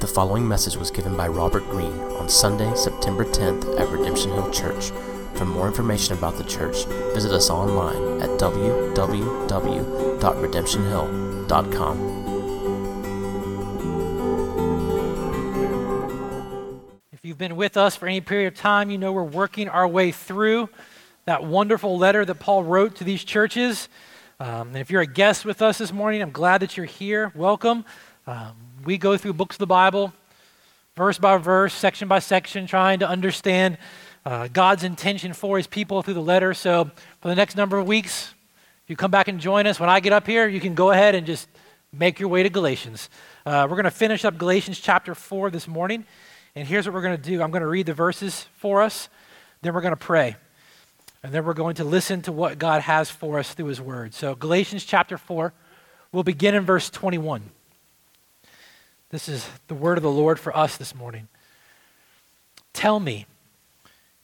The following message was given by Robert Greene on Sunday, September 10th at Redemption Hill Church. For more information about the church, visit us online at www.redemptionhill.com. If you've been with us for any period of time, you know we're working our way through that wonderful letter that Paul wrote to these churches. Um, and if you're a guest with us this morning, I'm glad that you're here. Welcome. Um, we go through books of the Bible, verse by verse, section by section, trying to understand uh, God's intention for his people through the letter. So, for the next number of weeks, you come back and join us. When I get up here, you can go ahead and just make your way to Galatians. Uh, we're going to finish up Galatians chapter 4 this morning. And here's what we're going to do I'm going to read the verses for us, then we're going to pray. And then we're going to listen to what God has for us through his word. So, Galatians chapter 4, we'll begin in verse 21. This is the word of the Lord for us this morning. Tell me,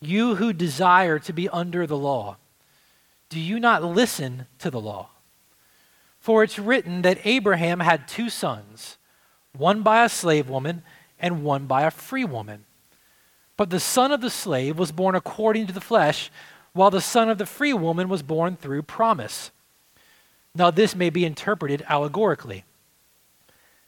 you who desire to be under the law, do you not listen to the law? For it's written that Abraham had two sons, one by a slave woman and one by a free woman. But the son of the slave was born according to the flesh, while the son of the free woman was born through promise. Now, this may be interpreted allegorically.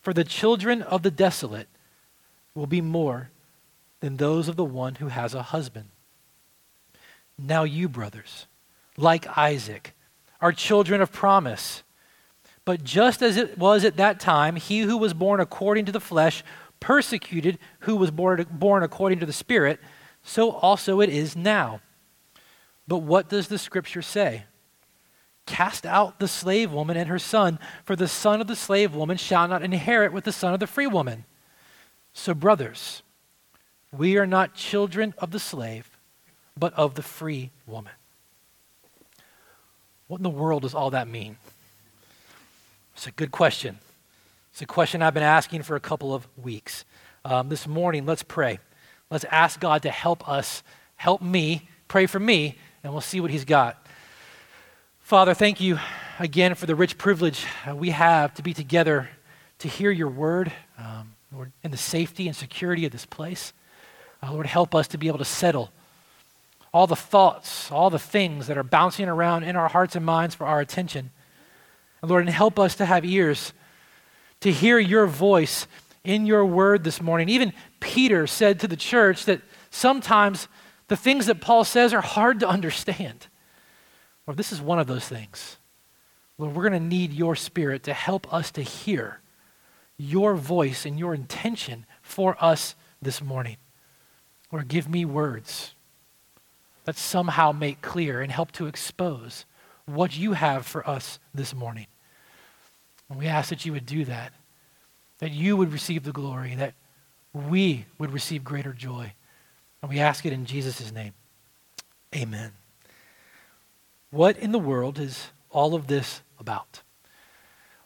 for the children of the desolate will be more than those of the one who has a husband. Now, you, brothers, like Isaac, are children of promise. But just as it was at that time, he who was born according to the flesh persecuted who was born, according to the Spirit, so also it is now. But what does the scripture say? Cast out the slave woman and her son, for the son of the slave woman shall not inherit with the son of the free woman. So, brothers, we are not children of the slave, but of the free woman. What in the world does all that mean? It's a good question. It's a question I've been asking for a couple of weeks. Um, this morning, let's pray. Let's ask God to help us, help me, pray for me, and we'll see what He's got. Father, thank you again for the rich privilege uh, we have to be together to hear your word, um, Lord, in the safety and security of this place. Uh, Lord, help us to be able to settle all the thoughts, all the things that are bouncing around in our hearts and minds for our attention. And Lord, and help us to have ears to hear your voice in your word this morning. Even Peter said to the church that sometimes the things that Paul says are hard to understand. Lord, this is one of those things. Lord, we're going to need your spirit to help us to hear your voice and your intention for us this morning. Lord, give me words that somehow make clear and help to expose what you have for us this morning. And we ask that you would do that, that you would receive the glory, that we would receive greater joy. And we ask it in Jesus' name. Amen. What in the world is all of this about?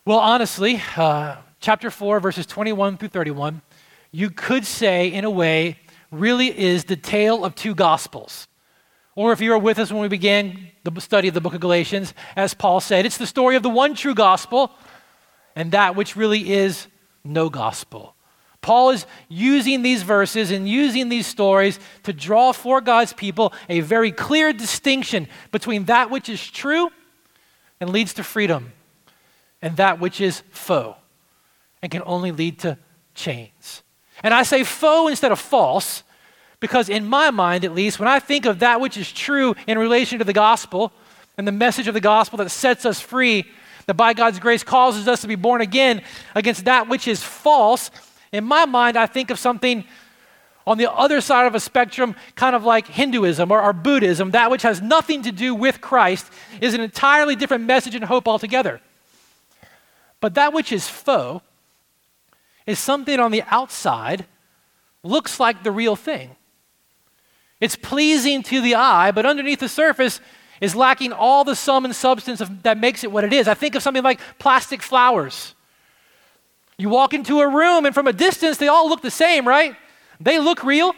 Well, honestly, uh, chapter 4, verses 21 through 31, you could say, in a way, really is the tale of two gospels. Or if you were with us when we began the study of the book of Galatians, as Paul said, it's the story of the one true gospel and that which really is no gospel. Paul is using these verses and using these stories to draw for God's people a very clear distinction between that which is true and leads to freedom and that which is faux and can only lead to chains. And I say faux instead of false because, in my mind at least, when I think of that which is true in relation to the gospel and the message of the gospel that sets us free, that by God's grace causes us to be born again against that which is false, in my mind, I think of something on the other side of a spectrum, kind of like Hinduism or, or, Buddhism, that which has nothing to do with Christ is an entirely different message and hope altogether. But that which is faux is something on the outside looks like the real thing. It's pleasing to the eye, but underneath the surface is lacking all the sum and substance of, that makes it what it is. I think of something like plastic flowers. You walk into a room, and from a distance, they all look the same, right? They look real.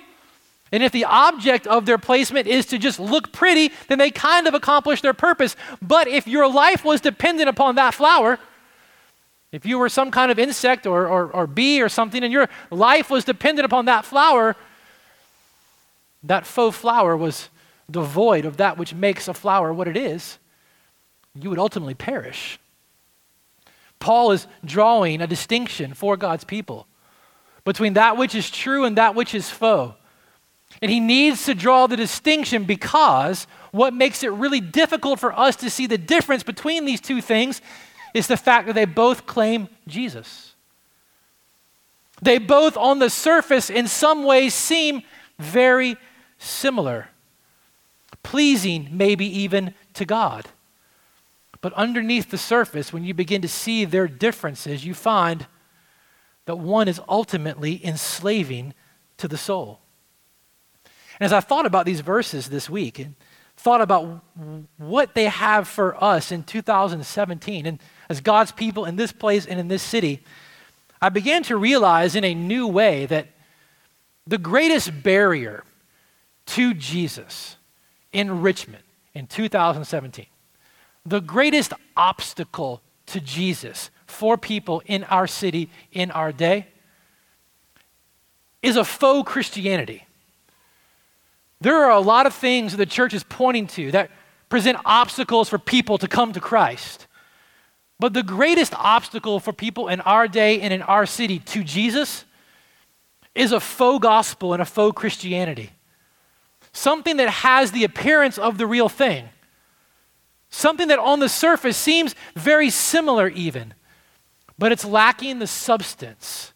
And if the object of their placement is to just look pretty, then they kind of accomplish their purpose. But if your life was dependent upon that flower, if you were some kind of insect or, or, or bee or something, and your life was dependent upon that flower, that faux flower was devoid of that which makes a flower what it is, you would ultimately perish. Paul is drawing a distinction for God's people between that which is true and that which is faux. And he needs to draw the distinction because what makes it really difficult for us to see the difference between these two things is the fact that they both claim Jesus. They both, on the surface, in some ways, seem very similar, pleasing maybe even to God. But underneath the surface, when you begin to see their differences, you find that one is ultimately enslaving to the soul. And as I thought about these verses this week and thought about what they have for us in 2017, and as God's people in this place and in this city, I began to realize in a new way that the greatest barrier to Jesus in Richmond in 2017, the greatest obstacle to Jesus for people in our city, in our day, is a faux Christianity. There are a lot of things that the church is pointing to that present obstacles for people to come to Christ. But the greatest obstacle for people in our day and in our city to Jesus is a faux gospel and a faux Christianity. Something that has the appearance of the real thing. Something that on the surface seems very similar, even, but it's lacking the substance.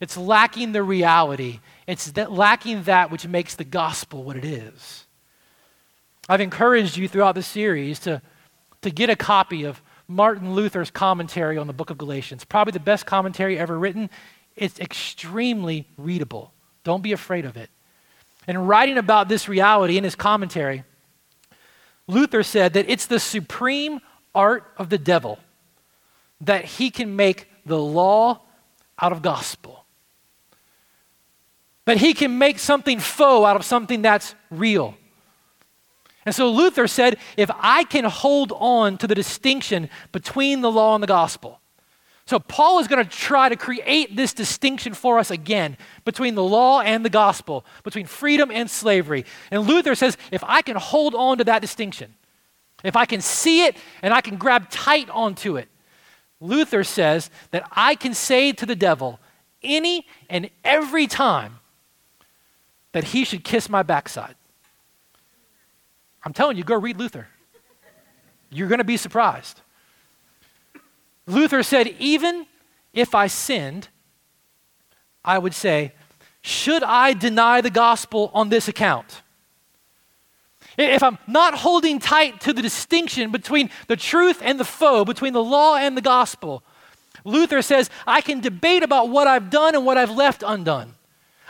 It's lacking the reality. It's that lacking that which makes the gospel what it is. I've encouraged you throughout the series to, to get a copy of Martin Luther's commentary on the book of Galatians. Probably the best commentary ever written. It's extremely readable. Don't be afraid of it. And writing about this reality in his commentary, Luther said that it's the supreme art of the devil that he can make the law out of gospel. That he can make something faux out of something that's real. And so Luther said if I can hold on to the distinction between the law and the gospel, so Paul is going to try to create this distinction for us again between the law and the gospel, between freedom and slavery. And Luther says if I can hold on to that distinction, if I can see it and I can grab tight onto it, Luther says that I can say to the devil any and every time that he should kiss my backside. I'm telling you, go read Luther. You're going to be surprised. Luther said, even if I sinned, I would say, should I deny the gospel on this account? If I'm not holding tight to the distinction between the truth and the faux, between the law and the gospel, Luther says, I can debate about what I've done and what I've left undone.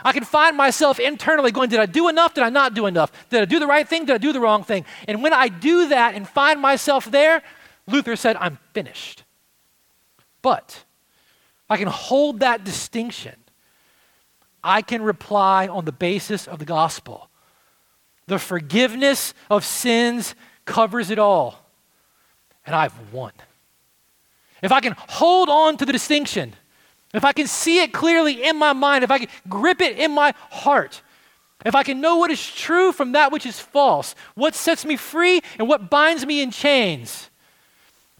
I can find myself internally going, Did I do enough? Did I not do enough? Did I do the right thing? Did I do the wrong thing? And when I do that and find myself there, Luther said, I'm finished. But I can hold that distinction. I can reply on the basis of the gospel. The forgiveness of sins covers it all. And I've won. If I can hold on to the distinction, if I can see it clearly in my mind, if I can grip it in my heart, if I can know what is true from that which is false, what sets me free and what binds me in chains,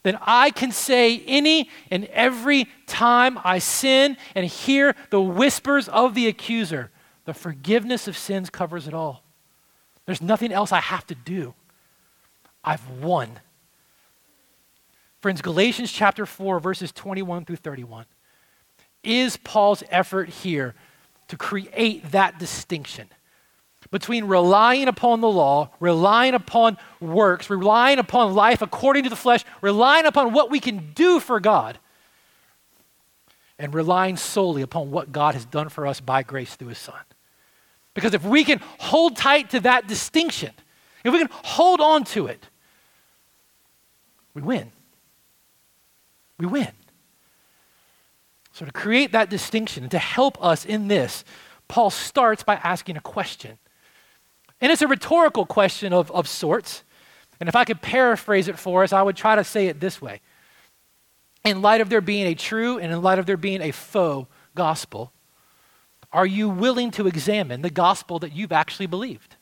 then I can say any and every time I sin and hear the whispers of the accuser, the forgiveness of sins covers it all. There's nothing else I have to do. I've won. Friends, Galatians chapter 4, verses 21 through 31 is Paul's effort here to create that distinction between relying upon the law, relying upon works, relying upon life according to the flesh, relying upon what we can do for God, and relying solely upon what God has done for us by grace through his Son. Because if we can hold tight to that distinction, if we can hold on to it, we win. We win. So, to create that distinction and to help us in this, Paul starts by asking a question. And it's a rhetorical question of, of sorts. And if I could paraphrase it for us, I would try to say it this way In light of there being a true and in light of there being a faux gospel, are you willing to examine the gospel that you've actually believed?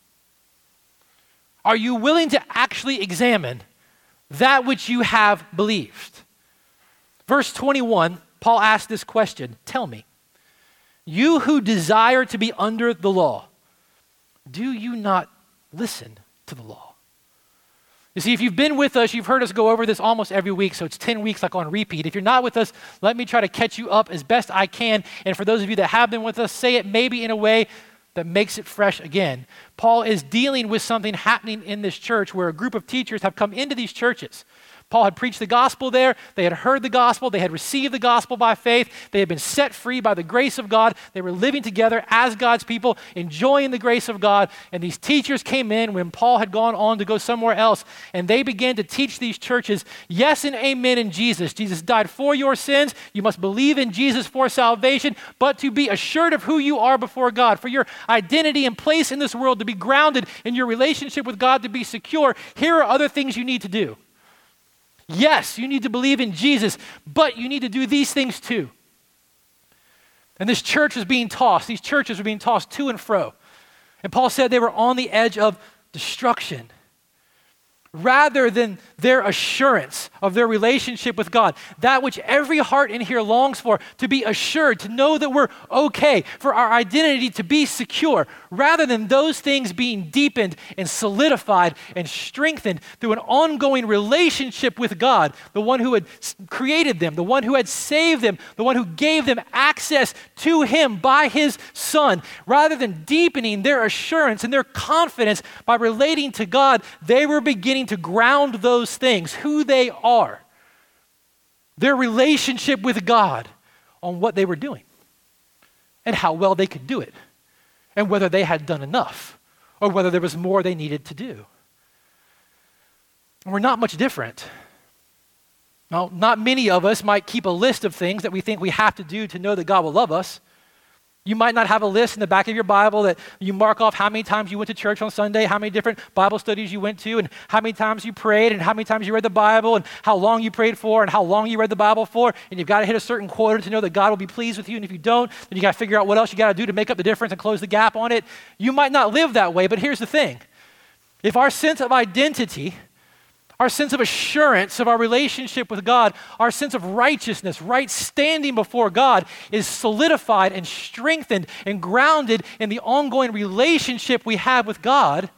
Are you willing to actually examine that which you have believed? Verse 21, Paul asks this question Tell me, you who desire to be under the law, do you not listen to the law? You see, if you've been with us, you've heard us go over this almost every week, so it's 10 weeks like on repeat. If you're not with us, let me try to catch you up as best I can. And for those of you that have been with us, say it maybe in a way that makes it fresh again. Paul is dealing with something happening in this church where a group of teachers have come into these churches Paul had preached the gospel there. They had heard the gospel. They had received the gospel by faith. They had been set free by the grace of God. They were living together as God's people, enjoying the grace of God. And these teachers came in when Paul had gone on to go somewhere else. And they began to teach these churches yes and amen in Jesus. Jesus died for your sins. You must believe in Jesus for salvation, but to be assured of who you are before God, for your identity and place in this world to be grounded in your relationship with God to be secure, here are other things you need to do. Yes, you need to believe in Jesus, but you need to do these things too. And this church was being tossed, these churches were being tossed to and fro. And Paul said they were on the edge of destruction rather than their assurance of their relationship with God. That which every heart in here longs for, to be assured, to know that we're okay, for our identity to be secure, rather than those things being deepened and solidified and strengthened through an ongoing relationship with God, the one who had created them, the one who had saved them, the one who gave them access to Him by His Son. Rather than deepening their assurance and their confidence by relating to God, they were beginning to ground those things, who they are, their relationship with God, on what they were doing and how well they could do it and whether they had done enough or whether there was more they needed to do. And we're not much different. Now, not many of us might keep a list of things that we think we have to do to know that God will love us. You might not have a list in the back of your Bible that you mark off how many times you went to church on Sunday, how many different Bible studies you went to, and how many times you prayed, and how many times you read the Bible, and how long you prayed for, and how long you read the Bible for. And you've got to hit a certain quota to know that God will be pleased with you. And if you don't, then you got to figure out what else you got to do to make up the difference and close the gap on it. You might not live that way, but here's the thing if our sense of identity, our sense of assurance of our relationship with God, our sense of righteousness, right standing before God is solidified and strengthened and grounded in the ongoing relationship we have with God,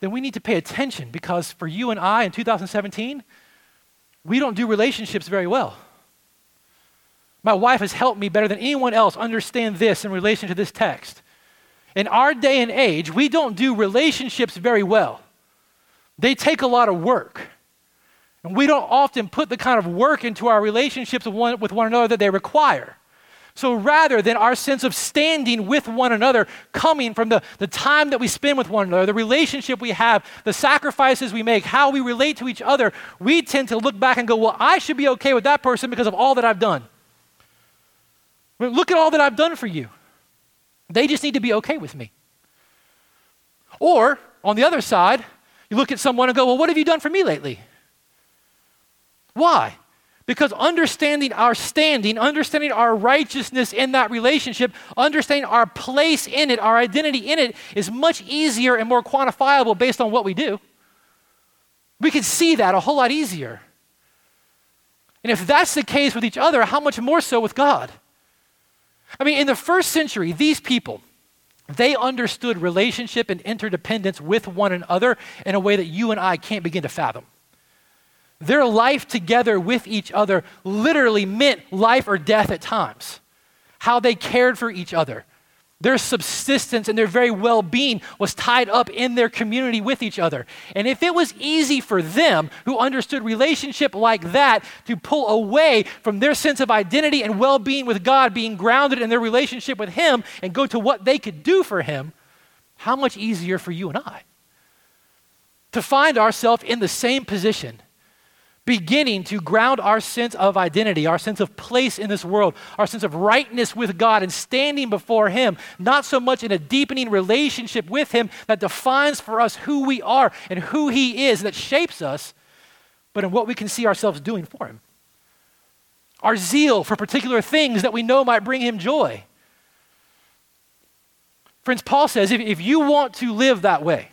then we need to pay attention because for you and I in 2017, we don't do relationships very well. My wife has helped me better than anyone else understand this in relation to this text. In our day and age, we don't do relationships very well. They take a lot of work. And we don't often put the kind of work into our relationships with one, with one another that they require. So rather than our sense of standing with one another coming from the, the time that we spend with one another, the relationship we have, the sacrifices we make, how we relate to each other, we tend to look back and go, Well, I should be okay with that person because of all that I've done. Look at all that I've done for you. They just need to be okay with me. Or, on the other side, you look at someone and go, Well, what have you done for me lately? Why? Because understanding our standing, understanding our righteousness in that relationship, understanding our place in it, our identity in it, is much easier and more quantifiable based on what we do. We can see that a whole lot easier. And if that's the case with each other, how much more so with God? I mean, in the first century, these people, they understood relationship and interdependence with one another in a way that you and I can't begin to fathom. Their life together with each other literally meant life or death at times. How they cared for each other, Their subsistence and their very well being was tied up in their community with each other. And if it was easy for them, who understood relationship like that, to pull away from their sense of identity and well being with God, being grounded in their relationship with Him, and go to what they could do for Him, how much easier for you and I to find ourselves in the same position beginning to ground our sense of identity, our sense of place in this world, our sense of rightness with God, and standing before Him, not so much in a deepening relationship with Him that defines for us who we are and who He is, that shapes us, but in what we can see ourselves doing for Him. Our zeal for particular things that we know might bring Him joy. Friends, Paul says if, if you want to live that way,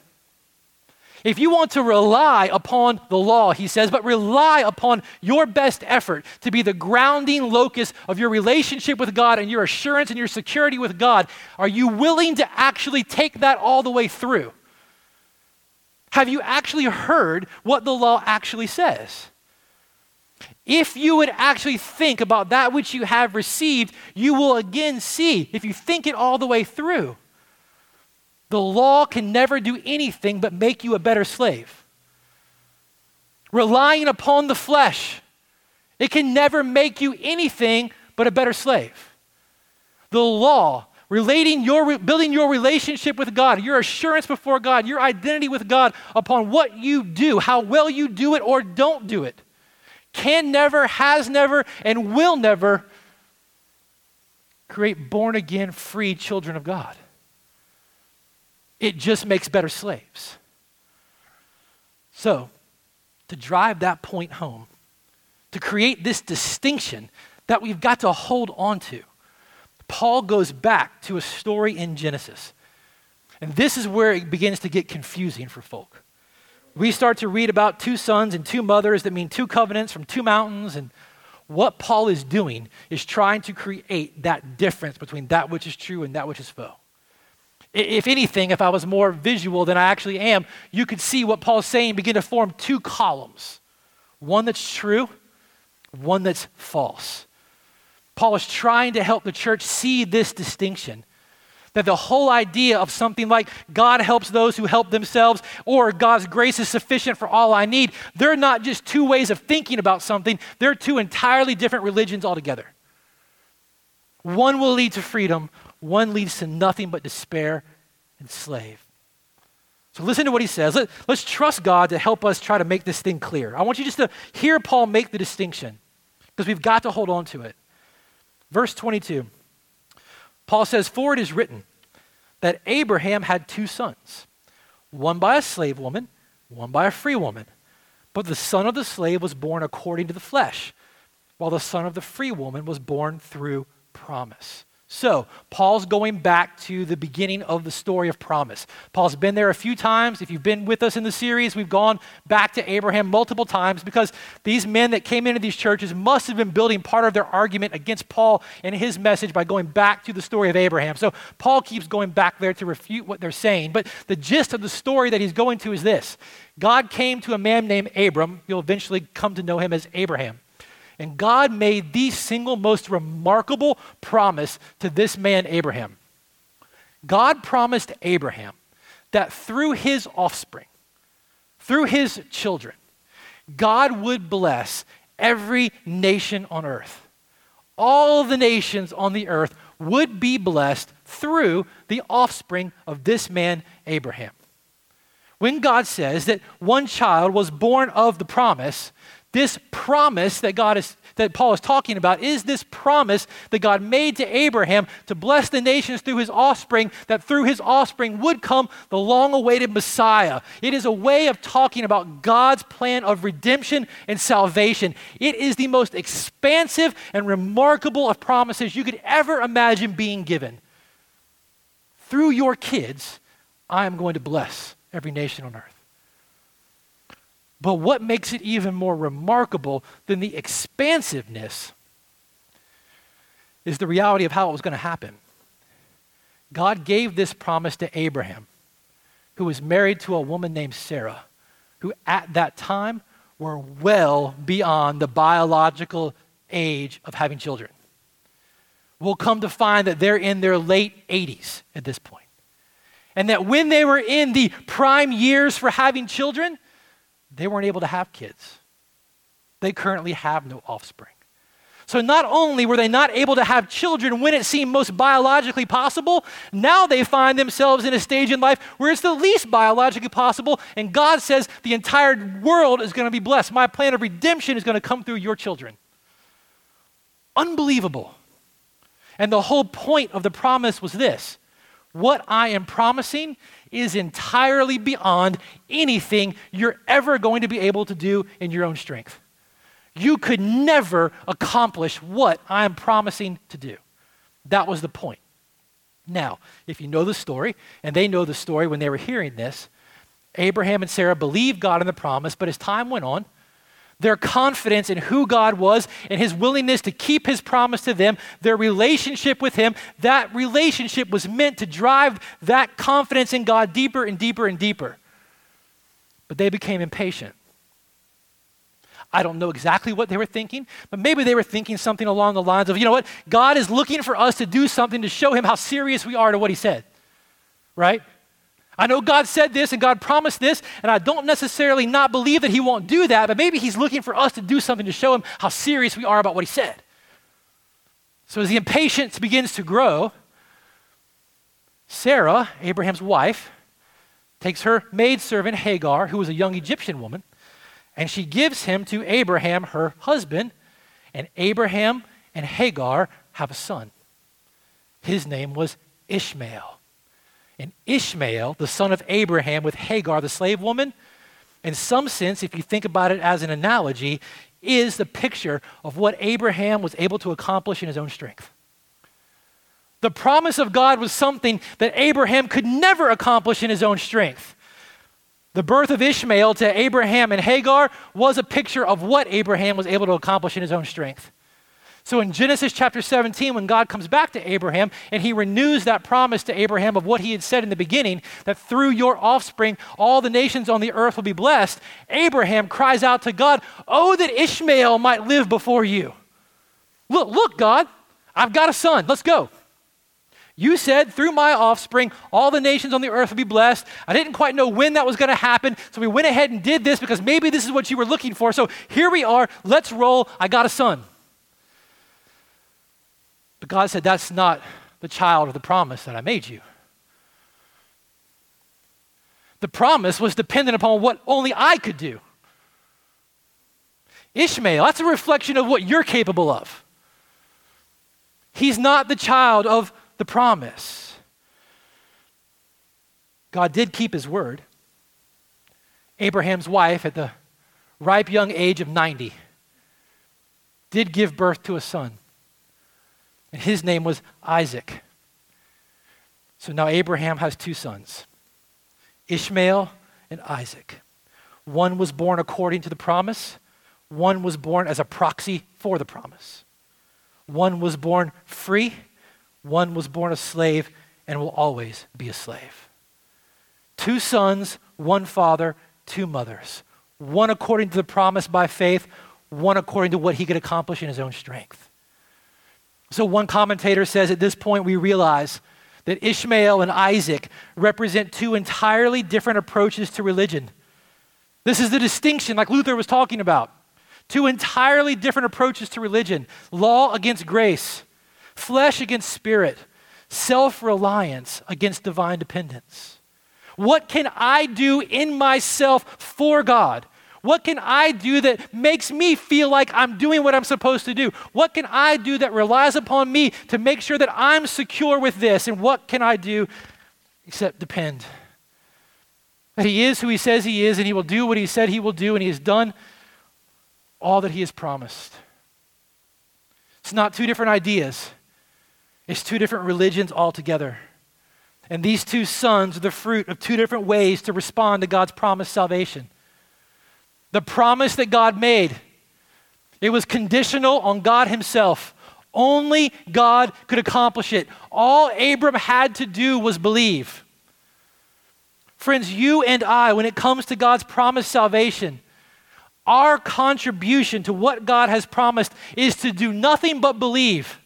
if you want to rely upon the law, he says, but rely upon your best effort to be the grounding locus of your relationship with God and your assurance and your security with God, are you willing to actually take that all the way through? Have you actually heard what the law actually says? If you would actually think about that which you have received, you will again see, if you think it all the way through, the law can never do anything but make you a better slave. Relying upon the flesh, it can never make you anything but a better slave. The law, relating your building your relationship with God, your assurance before God, your identity with God upon what you do, how well you do it or don't do it, can never, has never, and will never create born again, free children of God. It just makes better slaves. So, to drive that point home, to create this distinction that we've got to hold on to, Paul goes back to a story in Genesis. And this is where it begins to get confusing for folk. We start to read about two sons and two mothers that mean two covenants from two mountains. And what Paul is doing is trying to create that difference between that which is true and that which is faux. If anything, if I was more visual than I actually am, you could see what Paul's saying begin to form two columns one that's true, one that's false. Paul is trying to help the church see this distinction. That the whole idea of something like God helps those who help themselves or God's grace is sufficient for all I need, they're not just two ways of thinking about something, they're two entirely different religions altogether. One will lead to freedom, one leads to nothing but despair and slave. So listen to what he says. Let, us trust God to help us try to make this thing clear. I want you just to hear Paul make the distinction because we've got to hold on to it. Verse 22, Paul says, For it is written that Abraham had two sons, one by a slave woman, one by a free woman. But the son of the slave was born according to the flesh, while the son of the free woman was born through promise. So, Paul's going back to the beginning of the story of promise. Paul's been there a few times. If you've been with us in the series, we've gone back to Abraham multiple times because these men that came into these churches must have been building part of their argument against Paul and his message by going back to the story of Abraham. So, Paul keeps going back there to refute what they're saying. But the gist of the story that he's going to is this God came to a man named Abram. You'll eventually come to know him as Abraham. And God made the single most remarkable promise to this man, Abraham. God promised Abraham that through his offspring, through his children, God would bless every nation on earth. All the nations on the earth would be blessed through the offspring of this man, Abraham. When God says that one child was born of the promise, this promise that God is that Paul is talking about is this promise that God made to Abraham to bless the nations through his offspring, that through his offspring would come the long awaited Messiah. It is a way of talking about God's plan of redemption and salvation. It is the most expansive and remarkable of promises you could ever imagine being given. Through your kids, I am going to bless every nation on earth. But what makes it even more remarkable than the expansiveness is the reality of how it was going to happen. God gave this promise to Abraham, who was married to a woman named Sarah, who at that time were well beyond the biological age of having children. We'll come to find that they're in their late 80s at this point. And that when they were in the prime years for having children, they weren't able to have kids. They currently have no offspring. So not only were they not able to have children when it seemed most biologically possible, now they find themselves in a stage in life where it's the least biologically possible, and God says the entire world is going to be blessed. My plan of redemption is going to come through your children. Unbelievable. And the whole point of the promise was this what I am promising is entirely beyond anything you're ever going to be able to do in your own strength. You could never accomplish what I'm promising to do. That was the point. Now, if you know the story, and they know the story when they were hearing this, Abraham and Sarah believed God in the promise, but as time went on, their confidence in who God was and his willingness to keep his promise to them, their relationship with him, that relationship was meant to drive that confidence in God deeper and deeper and deeper. But they became impatient. I don't know exactly what they were thinking, but maybe they were thinking something along the lines of, you know what? God is looking for us to do something to show him how serious we are to what he said. Right? I know God said this and God promised this, and I don't necessarily not believe that He won't do that, but maybe He's looking for us to do something to show Him how serious we are about what He said. So as the impatience begins to grow, Sarah, Abraham's wife, takes her maidservant Hagar, who was a young Egyptian woman, and she gives him to Abraham, her husband, and Abraham and Hagar have a son. His name was Ishmael. And Ishmael, the son of Abraham, with Hagar, the slave woman, in some sense, if you think about it as an analogy, is the picture of what Abraham was able to accomplish in his own strength. The promise of God was something that Abraham could never accomplish in his own strength. The birth of Ishmael to Abraham and Hagar was a picture of what Abraham was able to accomplish in his own strength. So in Genesis chapter 17, when God comes back to Abraham and he renews that promise to Abraham of what he had said in the beginning, that through your offspring all the nations on the earth will be blessed, Abraham cries out to God, Oh, that Ishmael might live before you. Look, look, God, I've got a son. Let's go. You said, through my offspring, all the nations on the earth will be blessed. I didn't quite know when that was going to happen, so we went ahead and did this because maybe this is what you were looking for. So here we are. Let's roll. I got a son. But God said, That's not the child of the promise that I made you. The promise was dependent upon what only I could do. Ishmael, that's a reflection of what you're capable of. He's not the child of the promise. God did keep his word. Abraham's wife, at the ripe young age of 90, did give birth to a son and his name was Isaac. So now Abraham has two sons Ishmael and Isaac. One was born according to the promise, one was born as a proxy for the promise. One was born free, one was born a slave, and will always be a slave. Two sons, one father, two mothers. One according to the promise by faith, one according to what he could accomplish in his own strength. So, one commentator says at this point, we realize that Ishmael and Isaac represent two entirely different approaches to religion. This is the distinction, like Luther was talking about. Two entirely different approaches to religion law against grace, flesh against spirit, self reliance against divine dependence. What can I do in myself for God? What can I do that makes me feel like I'm doing what I'm supposed to do? What can I do that relies upon me to make sure that I'm secure with this? And what can I do except depend? That He is who He says He is, and He will do what He said He will do, and He has done all that He has promised. It's not two different ideas, it's two different religions altogether. And these two sons are the fruit of two different ways to respond to God's promised salvation the promise that God made, it was conditional on God Himself. Only God could accomplish it. All Abram had to do was believe. Friends, you and I, when it comes to God's promised salvation, our contribution to what God has promised is to do nothing but believe,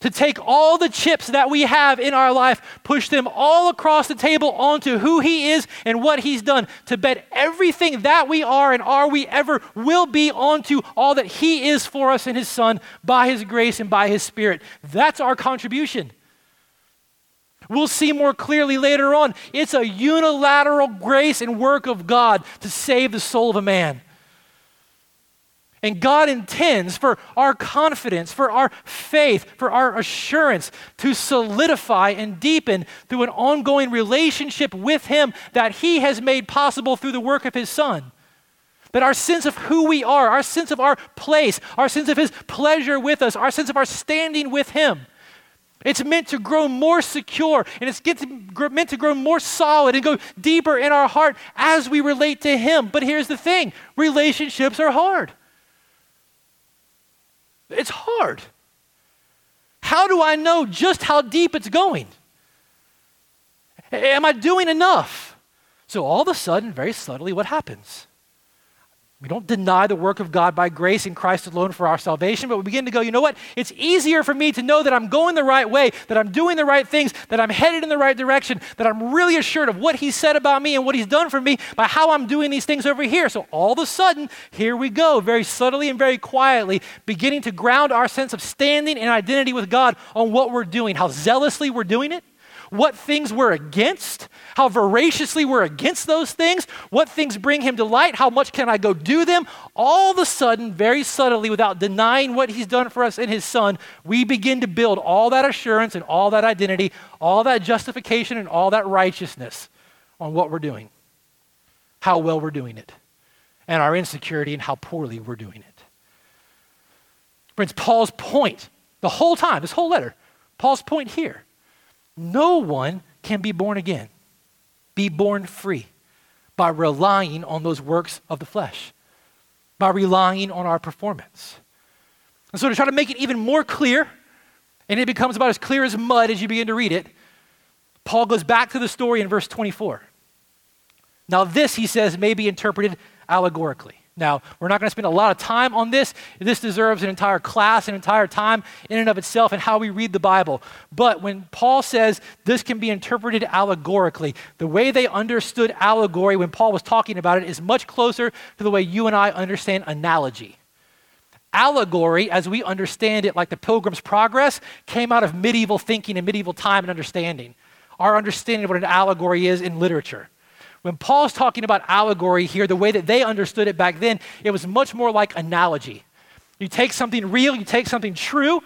to take all the chips that we have in our life, push them all across the table onto who He is and what He's done, to bet everything that we are and are we ever will be onto all that He is for us in His Son by His grace and by His Spirit. That's our contribution. We'll see more clearly later on. It's a unilateral grace and work of God to save the soul of a man. And God intends for our confidence, for our faith, for our assurance to solidify and deepen through an ongoing relationship with Him that He has made possible through the work of His Son. That our sense of who we are, our sense of our place, our sense of His pleasure with us, our sense of our standing with Him, it's meant to grow more secure and it's meant to grow more solid and go deeper in our heart as we relate to Him. But here's the thing relationships are hard. It's hard. How do I know just how deep it's going? Am I doing enough? So all of a sudden, very subtly, what happens? We don't deny the work of God by grace in Christ alone for our salvation, but we begin to go, you know what? It's easier for me to know that I'm going the right way, that I'm doing the right things, that I'm headed in the right direction, that I'm really assured of what He said about me and what He's done for me by how I'm doing these things over here. So all of a sudden, here we go, very subtly and very quietly, beginning to ground our sense of standing and identity with God on what we're doing, how zealously we're doing it, what things we're against, how voraciously we're against those things, what things bring him delight, how much can I go do them. All of a sudden, very subtly, without denying what he's done for us in his son, we begin to build all that assurance and all that identity, all that justification and all that righteousness on what we're doing, how well we're doing it, and our insecurity and how poorly we're doing it. Friends, Paul's point the whole time, this whole letter, Paul's point here no one can be born again, be born free by relying on those works of the flesh, by relying on our performance. And so, to try to make it even more clear, and it becomes about as clear as mud as you begin to read it, Paul goes back to the story in verse 24. Now, this, he says, may be interpreted allegorically. Now, we're not going to spend a lot of time on this. This deserves an entire class, an entire time in and of itself, and how we read the Bible. But when Paul says this can be interpreted allegorically, the way they understood allegory when Paul was talking about it is much closer to the way you and I understand analogy. Allegory, as we understand it, like the Pilgrim's Progress, came out of medieval thinking and medieval time and understanding. Our understanding of what an allegory is in literature. When Paul's talking about allegory here, the way that they understood it back then, it was much more like analogy. You take something real, you take something true,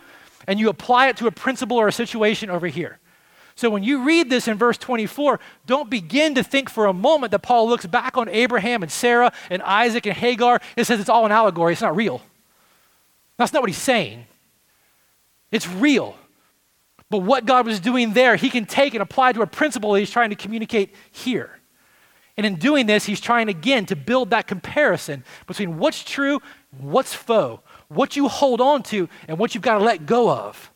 and you apply it to a principle or a situation over here. So when you read this in verse 24, don't begin to think for a moment that Paul looks back on Abraham and Sarah and Isaac and Hagar and says it's all an allegory. It's not real. That's not what he's saying. It's real. But what God was doing there, he can take and apply to a principle that he's trying to communicate here. And in doing this, he's trying again to build that comparison between what's true, what's faux, what you hold on to, and what you've got to let go of.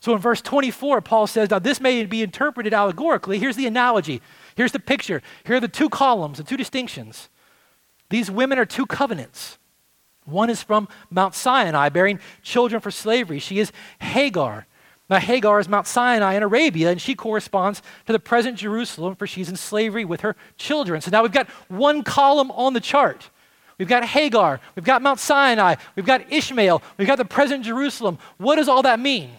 So in verse 24, Paul says, Now this may be interpreted allegorically. Here's the analogy. Here's the picture. Here are the two columns, the two distinctions. These women are two covenants. One is from Mount Sinai, bearing children for slavery. She is Hagar. Now, Hagar is Mount Sinai in Arabia, and she corresponds to the present Jerusalem, for she's in slavery with her children. So now we've got one column on the chart. We've got Hagar, we've got Mount Sinai, we've got Ishmael, we've got the present Jerusalem. What does all that mean?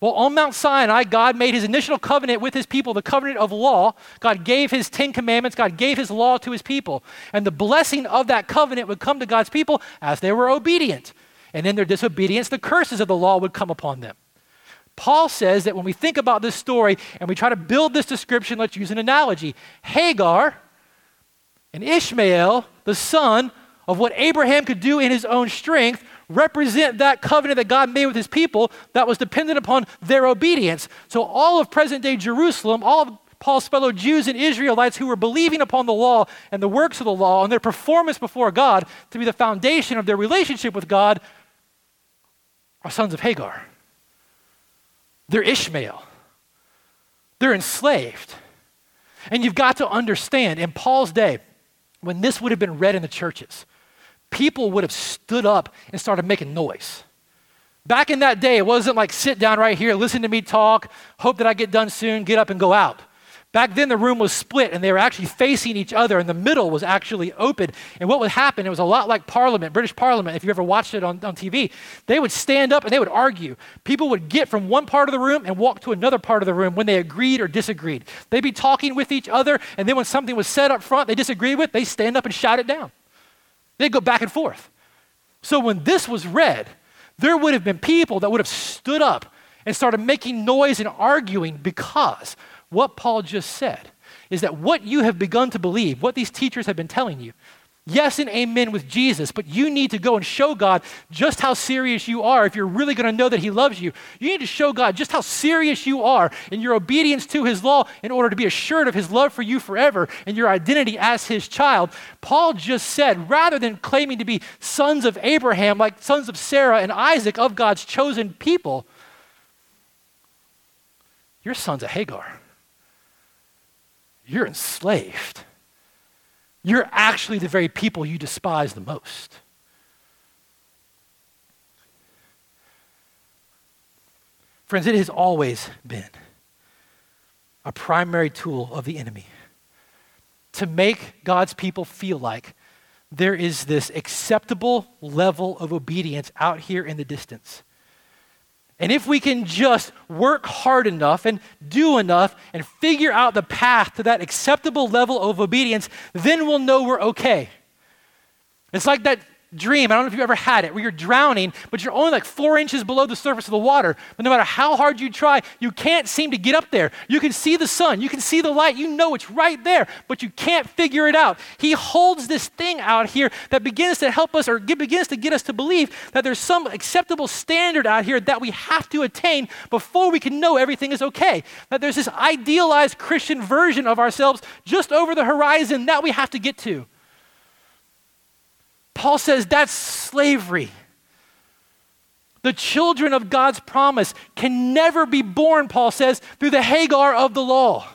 Well, on Mount Sinai, God made his initial covenant with his people, the covenant of law. God gave his Ten Commandments, God gave his law to his people. And the blessing of that covenant would come to God's people as they were obedient. And in their disobedience, the curses of the law would come upon them. Paul says that when we think about this story and we try to build this description, let's use an analogy. Hagar and Ishmael, the son of what Abraham could do in his own strength, represent that covenant that God made with his people that was dependent upon their obedience. So, all of present day Jerusalem, all of Paul's fellow Jews and Israelites who were believing upon the law and the works of the law and their performance before God to be the foundation of their relationship with God, are sons of Hagar. They're Ishmael. They're enslaved. And you've got to understand, in Paul's day, when this would have been read in the churches, people would have stood up and started making noise. Back in that day, it wasn't like sit down right here, listen to me talk, hope that I get done soon, get up and go out. Back then, the room was split and they were actually facing each other, and the middle was actually open. And what would happen, it was a lot like Parliament, British Parliament, if you ever watched it on, on TV. They would stand up and they would argue. People would get from one part of the room and walk to another part of the room when they agreed or disagreed. They'd be talking with each other, and then when something was said up front they disagreed with, they stand up and shout it down. They'd go back and forth. So when this was read, there would have been people that would have stood up and started making noise and arguing because what Paul just said is that what you have begun to believe, what these teachers have been telling you, yes and amen with Jesus, but you need to go and show God just how serious you are if you're really going to know that He loves you. You need to show God just how serious you are in your obedience to His law in order to be assured of His love for you forever and your identity as His child. Paul just said, rather than claiming to be sons of Abraham, like sons of Sarah and Isaac, of God's chosen people, you're sons of Hagar you're enslaved. You're actually the very people you despise the most. Friends, it has always been a primary tool of the enemy to make God's people feel like there is this acceptable level of obedience out here in the distance. And if we can just work hard enough and do enough and figure out the path to that acceptable level of obedience, then we'll know we're okay. It's like that dream. I don't know if you've ever had it, where you're drowning, but you're only like four inches below the surface of the water. But no matter how hard you try, you can't seem to get up there. You can see the sun, you can see the light, you know it's right there, but you can't figure it out. He holds this thing out here that begins to help us or begins to get us to believe that there's some acceptable standard out here that we have to attain before we can know everything is okay. That there's this idealized Christian version of ourselves just over the horizon that we have to get to. Paul says that's slavery. The children of God's promise can never be born, Paul says, through the Hagar of the law.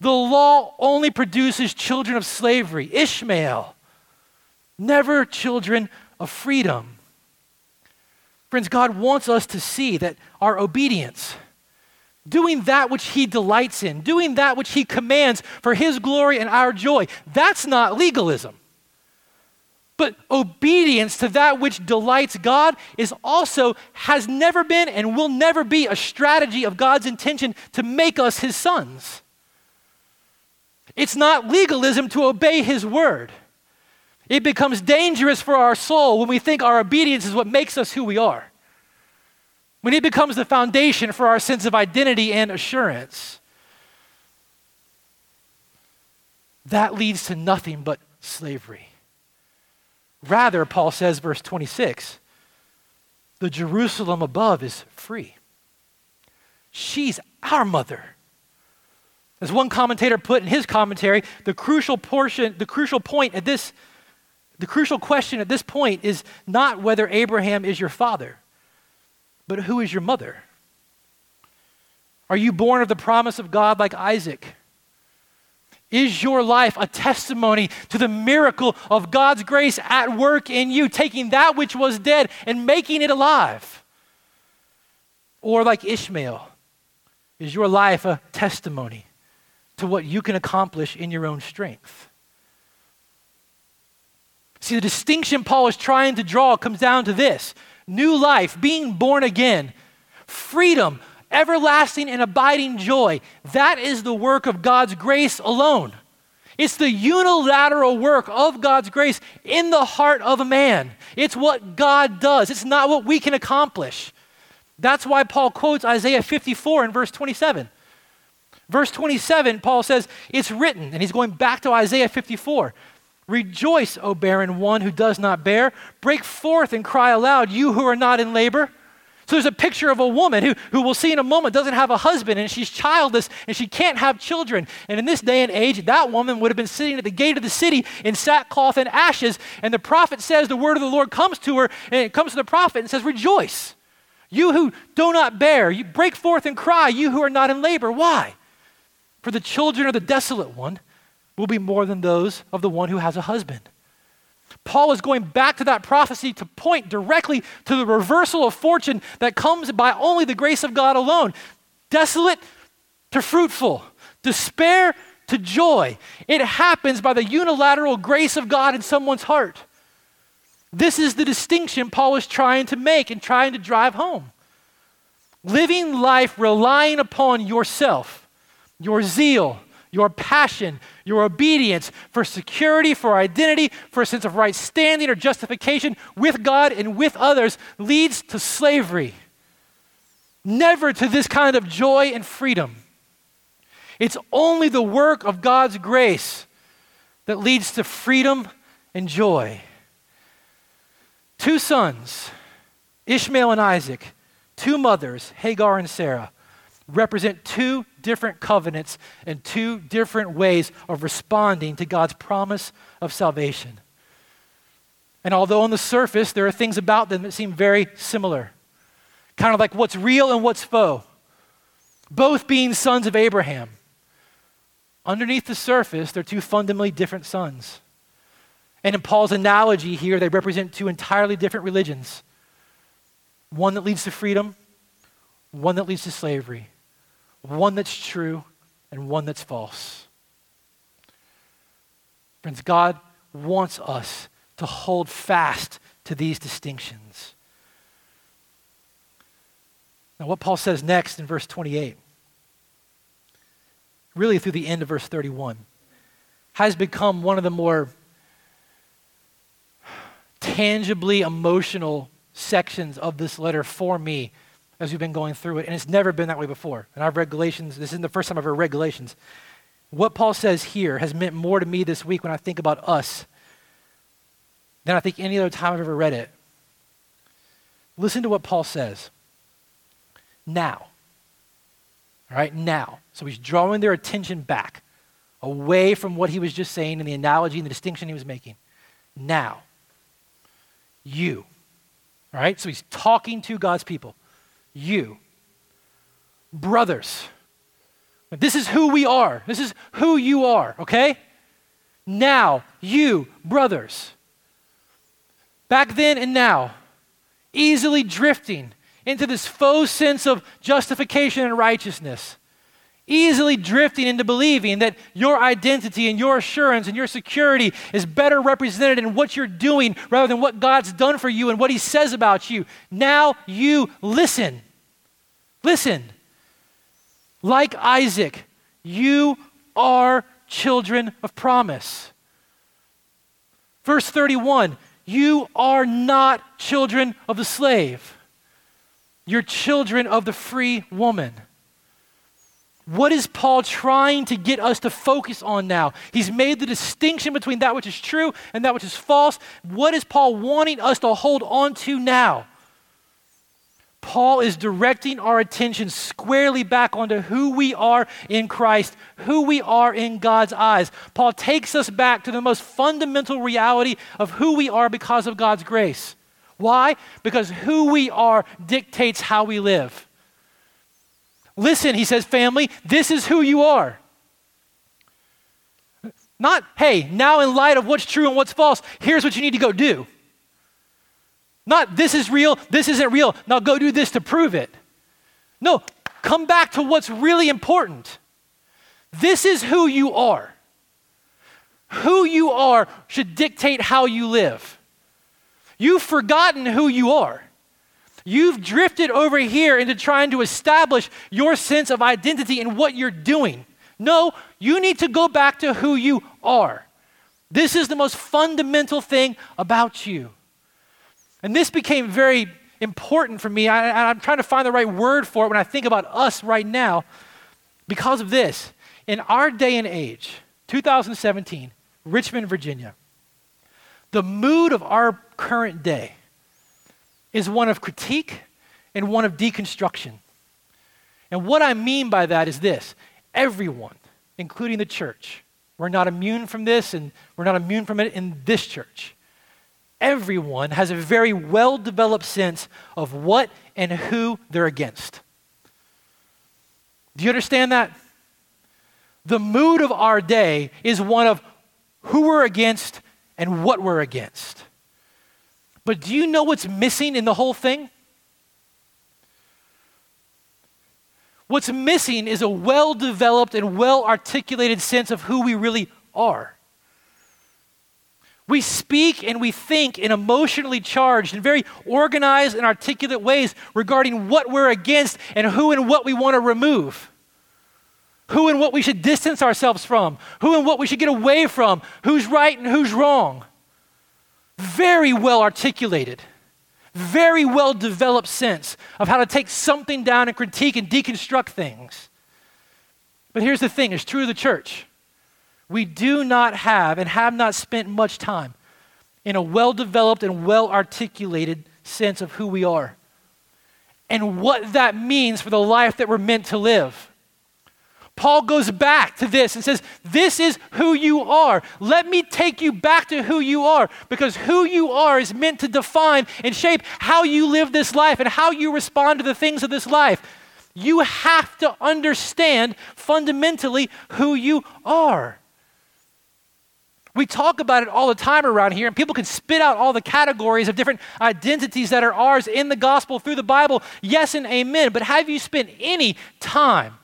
The law only produces children of slavery, Ishmael, never children of freedom. Friends, God wants us to see that our obedience, doing that which He delights in, doing that which He commands for His glory and our joy, that's not legalism. But obedience to that which delights God is also, has never been, and will never be a strategy of God's intention to make us his sons. It's not legalism to obey his word. It becomes dangerous for our soul when we think our obedience is what makes us who we are. When it becomes the foundation for our sense of identity and assurance. That leads to nothing but slavery. Rather, Paul says, verse 26, the Jerusalem above is free. She's our mother. As one commentator put in his commentary, the crucial portion, the crucial point at this, the crucial question at this point is not whether Abraham is your father, but who is your mother? Are you born of the promise of God like Isaac? Is your life a testimony to the miracle of God's grace at work in you, taking that which was dead and making it alive? Or, like Ishmael, is your life a testimony to what you can accomplish in your own strength? See, the distinction Paul is trying to draw comes down to this new life, being born again, freedom everlasting and abiding joy. That is the work of God's grace alone. It's the unilateral work of God's grace in the heart of a man. It's what God does, it's not what we can accomplish. That's why Paul quotes Isaiah 54 in verse 27. Verse 27, Paul says, It's written, and he's going back to Isaiah 54. Rejoice, O barren one who does not bear. Break forth and cry aloud, you who are not in labor. So there's a picture of a woman who, who we'll see in a moment doesn't have a husband and she's childless and she can't have children. And in this day and age, that woman would have been sitting at the gate of the city in sackcloth and ashes. And the prophet says, the word of the Lord comes to her and it comes to the prophet and says, Rejoice. You who do not bear, you break forth and cry, you who are not in labor. Why? For the children of the desolate one will be more than those of the one who has a husband. Paul is going back to that prophecy to point directly to the reversal of fortune that comes by only the grace of God alone. Desolate to fruitful, despair to joy. It happens by the unilateral grace of God in someone's heart. This is the distinction Paul is trying to make and trying to drive home. Living life relying upon yourself, your zeal, your passion, your obedience for security, for identity, for a sense of right standing or justification with God and with others leads to slavery. Never to this kind of joy and freedom. It's only the work of God's grace that leads to freedom and joy. Two sons, Ishmael and Isaac, two mothers, Hagar and Sarah, represent two different covenants and two different ways of responding to God's promise of salvation. And although on the surface there are things about them that seem very similar, kind of like what's real and what's faux, both being sons of Abraham Underneath the surface, they're two fundamentally different sons. And in Paul's analogy here, they represent two entirely different religions one that leads to freedom, one that leads to slavery, one that's true, and one that's false. Friends, God wants us to hold fast to these distinctions. Now, what Paul says next in verse 28 really through the end of verse 31, has become one of the more tangibly emotional sections of this letter for me as we've been going through it. And it's never been that way before. And I've read Galatians, this isn't the first time I've ever read Galatians. What Paul says here has meant more to me this week when I think about us than I think any other time I've ever read it. Listen to what Paul says. Now, all right, now. So he's drawing their attention back, away from what he was just saying and the analogy and the distinction he was making. Now, you. All right, so he's talking to God's people. You. Brothers. This is who we are. This is who you are, okay? Now, you, brothers. Back then and now, easily drifting into this faux sense of justification and righteousness, easily drifting into believing that your identity and your assurance and your security is better represented in what you're doing rather than what God's done for you and what He says about you. Now you listen. Listen. Like Isaac, you are children of promise. Verse 31 You are not children of the slave. You're children of the free woman. What is Paul trying to get us to focus on now? He's made the distinction between that which is true and that which is false. What is Paul wanting us to hold on to now? Paul is directing our attention squarely back onto who we are in Christ, who we are in God's eyes. Paul takes us back to the most fundamental reality of who we are because of God's grace. Why? Because who we are dictates how we live. Listen, he says, family, this is who you are. Not, hey, now in light of what's true and what's false, here's what you need to go do. Not, this is real, this isn't real, now go do this to prove it. No, come back to what's really important. This is who you are. Who you are should dictate how you live. You've forgotten who you are. You've drifted over here into trying to establish your sense of identity in what you're doing. No, you need to go back to who you are. This is the most fundamental thing about you. And this became very important for me. I, am trying to find the right word for it when I think about us right now because of this. In our day and age, 2017, Richmond, Virginia, the mood of our current day is one of critique and one of deconstruction. And what I mean by that is this everyone, including the church, we're not immune from this and we're not immune from it in this church. Everyone has a very well developed sense of what and who they're against. Do you understand that? The mood of our day is one of who we're against and what we're against. But do you know what's missing in the whole thing? What's missing is a well developed and well articulated sense of who we really are. We speak and we think in emotionally charged and very organized and articulate ways regarding what we're against and who and what we want to remove. Who and what we should distance ourselves from, who and what we should get away from, who's right and who's wrong. Very well articulated, very well developed sense of how to take something down and critique and deconstruct things. But here's the thing it's true of the church. We do not have and have not spent much time in a well developed and well articulated sense of who we are and what that means for the life that we're meant to live. Paul goes back to this and says, This is who you are. Let me take you back to who you are because who you are is meant to define and shape how you live this life and how you respond to the things of this life. You have to understand fundamentally who you are. We talk about it all the time around here, and people can spit out all the categories of different identities that are ours in the gospel through the Bible. Yes and amen. But have you spent any time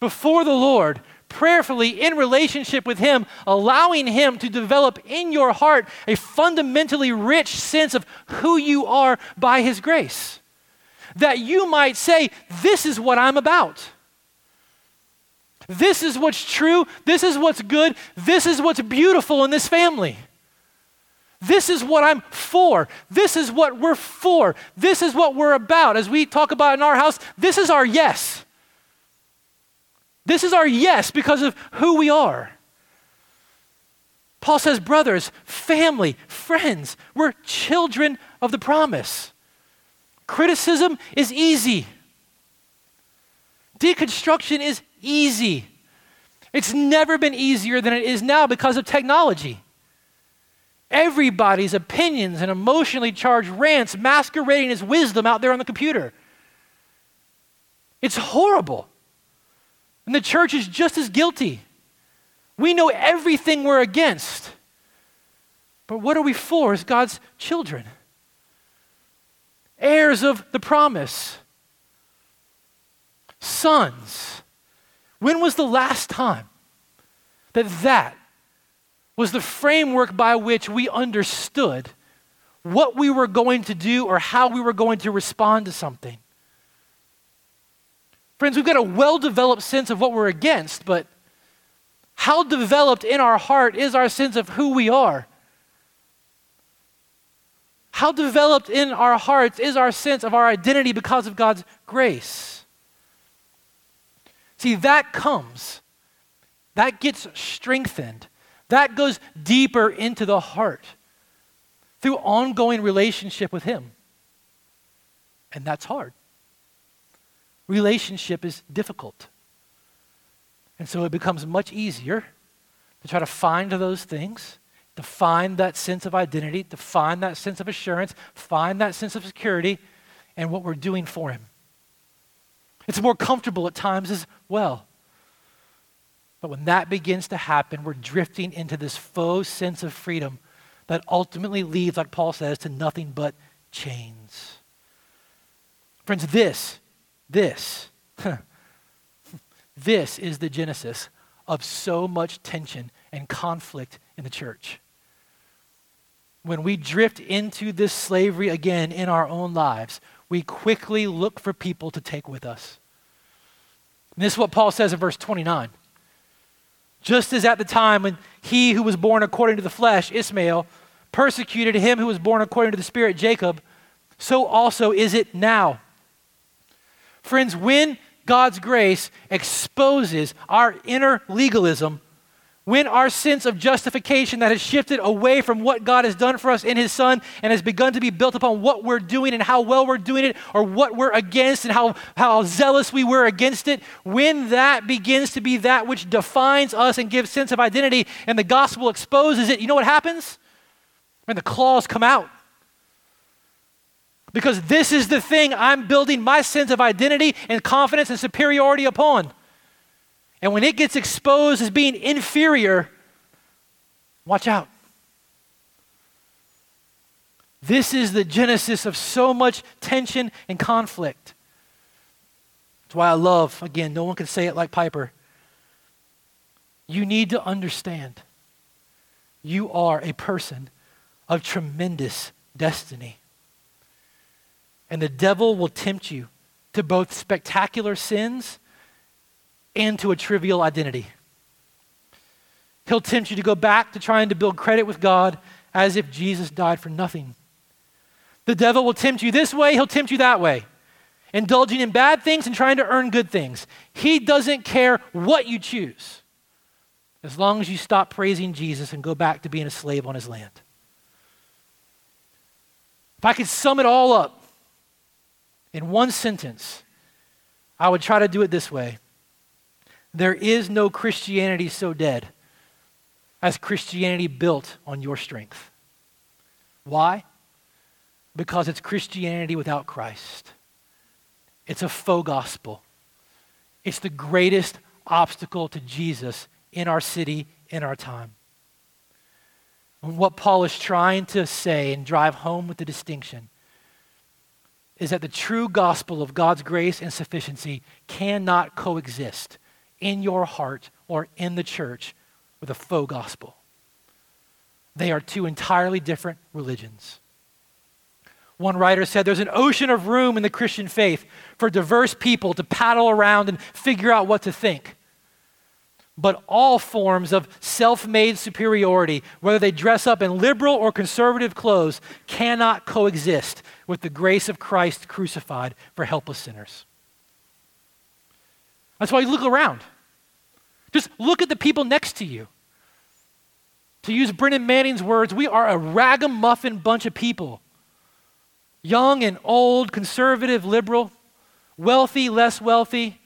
before the Lord, prayerfully in relationship with Him, allowing Him to develop in your heart a fundamentally rich sense of who you are by His grace. That you might say, This is what I'm about. This is what's true. This is what's good. This is what's beautiful in this family. This is what I'm for. This is what we're for. This is what we're about. As we talk about in our house, this is our yes. This is our yes because of who we are. Paul says, brothers, family, friends, we're children of the promise. Criticism is easy. Deconstruction is easy. It's never been easier than it is now because of technology. Everybody's opinions and emotionally charged rants masquerading as wisdom out there on the computer. It's horrible. And the church is just as guilty. We know everything we're against. But what are we for as God's children? Heirs of the promise, sons. When was the last time that that was the framework by which we understood what we were going to do or how we were going to respond to something? Friends, we've got a well developed sense of what we're against, but how developed in our heart is our sense of who we are? How developed in our hearts is our sense of our identity because of God's grace? See, that comes, that gets strengthened, that goes deeper into the heart through ongoing relationship with Him. And that's hard relationship is difficult. And so it becomes much easier to try to find those things, to find that sense of identity, to find that sense of assurance, find that sense of security, and what we're doing for Him. It's more comfortable at times as well. But when that begins to happen, we're drifting into this faux sense of freedom that ultimately leads, like Paul says, to nothing but chains. Friends, this this, this is the genesis of so much tension and conflict in the church. When we drift into this slavery again in our own lives, we quickly look for people to take with us. And this is what Paul says in verse 29. Just as at the time when he who was born according to the flesh, Ishmael, persecuted him who was born according to the Spirit, Jacob, so also is it now. Friends, when God's grace exposes our inner legalism, when our sense of justification that has shifted away from what God has done for us in His Son and has begun to be built upon what we're doing and how well we're doing it, or what we're against and how, how zealous we were against it, when that begins to be that which defines us and gives sense of identity, and the gospel exposes it, you know what happens? When the claws come out. Because this is the thing I'm building my sense of identity and confidence and superiority upon. And when it gets exposed as being inferior, watch out. This is the genesis of so much tension and conflict. That's why I love, again, no one can say it like Piper. You need to understand you are a person of tremendous destiny. And the devil will tempt you to both spectacular sins and to a trivial identity. He'll tempt you to go back to trying to build credit with God as if Jesus died for nothing. The devil will tempt you this way, he'll tempt you that way, indulging in bad things and trying to earn good things. He doesn't care what you choose as long as you stop praising Jesus and go back to being a slave on his land. If I could sum it all up in one sentence, I would try to do it this way There is no Christianity so dead as Christianity built on your strength. Why? Because it's Christianity without Christ. It's a faux gospel. It's the greatest obstacle to Jesus in our city, in our time. And what Paul is trying to say and drive home with the distinction is that the true gospel of God's grace and sufficiency cannot coexist in your heart or in the church with a faux gospel. They are two entirely different religions. One writer said there's an ocean of room in the Christian faith for diverse people to paddle around and figure out what to think. But all forms of self made superiority, whether they dress up in liberal or conservative clothes, cannot coexist with the grace of Christ crucified for helpless sinners. That's why you look around. Just look at the people next to you. To use Brennan Manning's words, we are a ragamuffin bunch of people. Young and old, conservative, liberal, wealthy, less wealthy.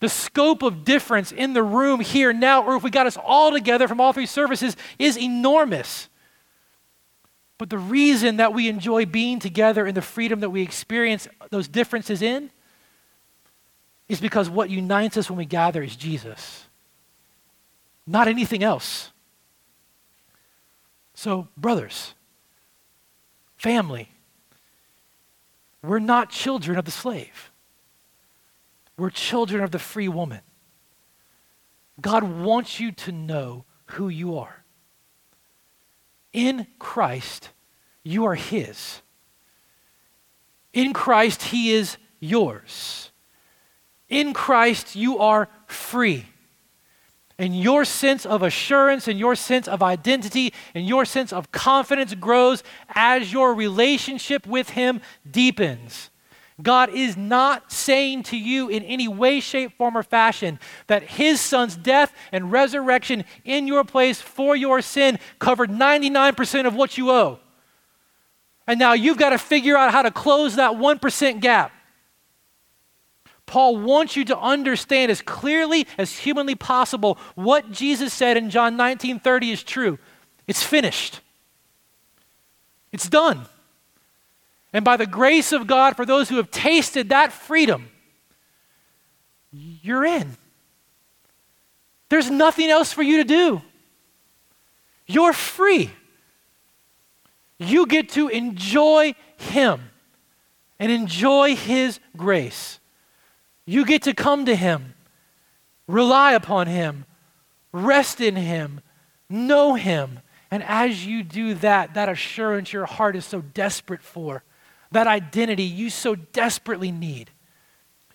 The scope of difference in the room here now, or if we got us all together from all three services, is enormous. But the reason that we enjoy being together and the freedom that we experience those differences in is because what unites us when we gather is Jesus not anything else. So, brothers, family, we're not children of the slave. We're children of the free woman. God wants you to know who you are. In Christ, you are His. In Christ, He is yours. In Christ, you are free and your sense of assurance and your sense of identity and your sense of confidence grows as your relationship with Him deepens. God is not saying to you in any way, shape, form, or fashion that His Son's death and resurrection in your place for your sin covered 99% of what you owe. And now you've got to figure out how to close that 1% gap. Paul wants you to understand as clearly as humanly possible what Jesus said in John 19 30 is true. It's finished, it's done. And by the grace of God, for those who have tasted that freedom, you're in. There's nothing else for you to do. You're free. You get to enjoy Him and enjoy His grace. You get to come to Him, rely upon Him, rest in Him, know Him. And as you do that, that assurance your heart is so desperate for, that identity you so desperately need,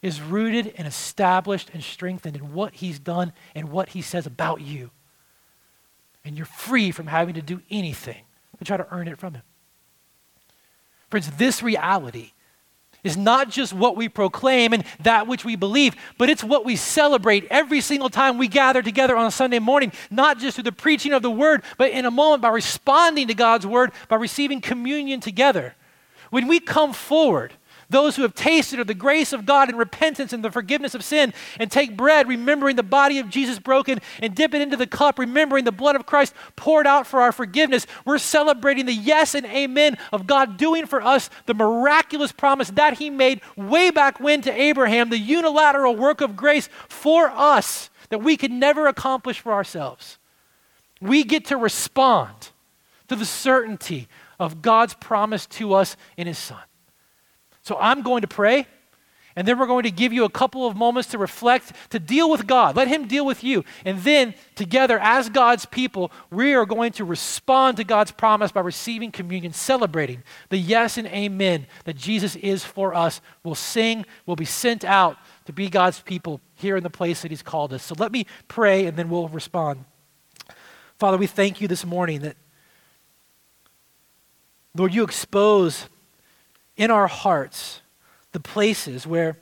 is rooted and established and strengthened in what He's done and what He says about you. And you're free from having to do anything to try to earn it from Him. Friends, this reality is not just what we proclaim and that which we believe, but it's what we celebrate every single time we gather together on a Sunday morning, not just through the preaching of the word, but in a moment by responding to God's word, by receiving communion together. When we come forward, those who have tasted of the grace of God and repentance and the forgiveness of sin, and take bread, remembering the body of Jesus broken, and dip it into the cup, remembering the blood of Christ poured out for our forgiveness. We're celebrating the yes and amen of God doing for us the miraculous promise that He made way back when to Abraham, the unilateral work of grace for us that we could never accomplish for ourselves. We get to respond to the certainty of God's promise to us in His Son. So I'm going to pray, and then we're going to give you a couple of moments to reflect, to deal with God. Let Him deal with you. And then, together, as God's people, we are going to respond to God's promise by receiving communion, celebrating the yes and amen that Jesus is for us. We'll sing, we'll be sent out to be God's people here in the place that He's called us. So let me pray, and then we'll respond. Father, we thank you this morning that, Lord, you expose in our hearts the places where,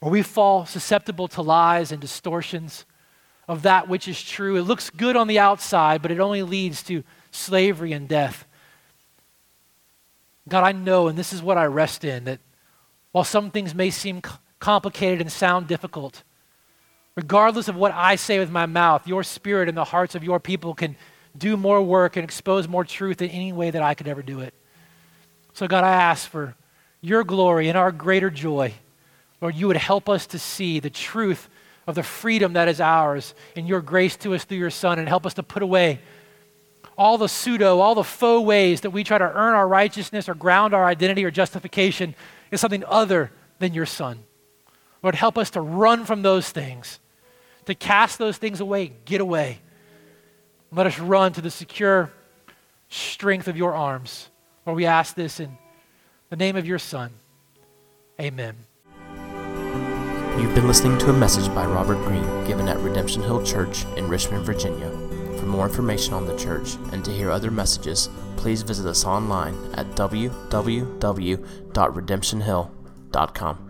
where we fall susceptible to lies and distortions of that which is true. It looks good on the outside, but it only leads to slavery and death. God, I know, and this is what I rest in, that while some things may seem complicated and sound difficult, regardless of what I say with my mouth, your spirit and the hearts of your people can do more work and expose more truth in any way that I could ever do it. So, God, I ask for your glory and our greater joy. Lord, you would help us to see the truth of the freedom that is ours in your grace to us through your Son and help us to put away all the pseudo, all the faux ways that we try to earn our righteousness or ground our identity or justification in something other than your Son. Lord, help us to run from those things, to cast those things away, get away. Let us run to the secure strength of your arms. Lord, we ask this in the name of your Son. Amen. You've been listening to a message by Robert Greene given at Redemption Hill Church in Richmond, Virginia. For more information on the church and to hear other messages, please visit us online at www.redemptionhill.com.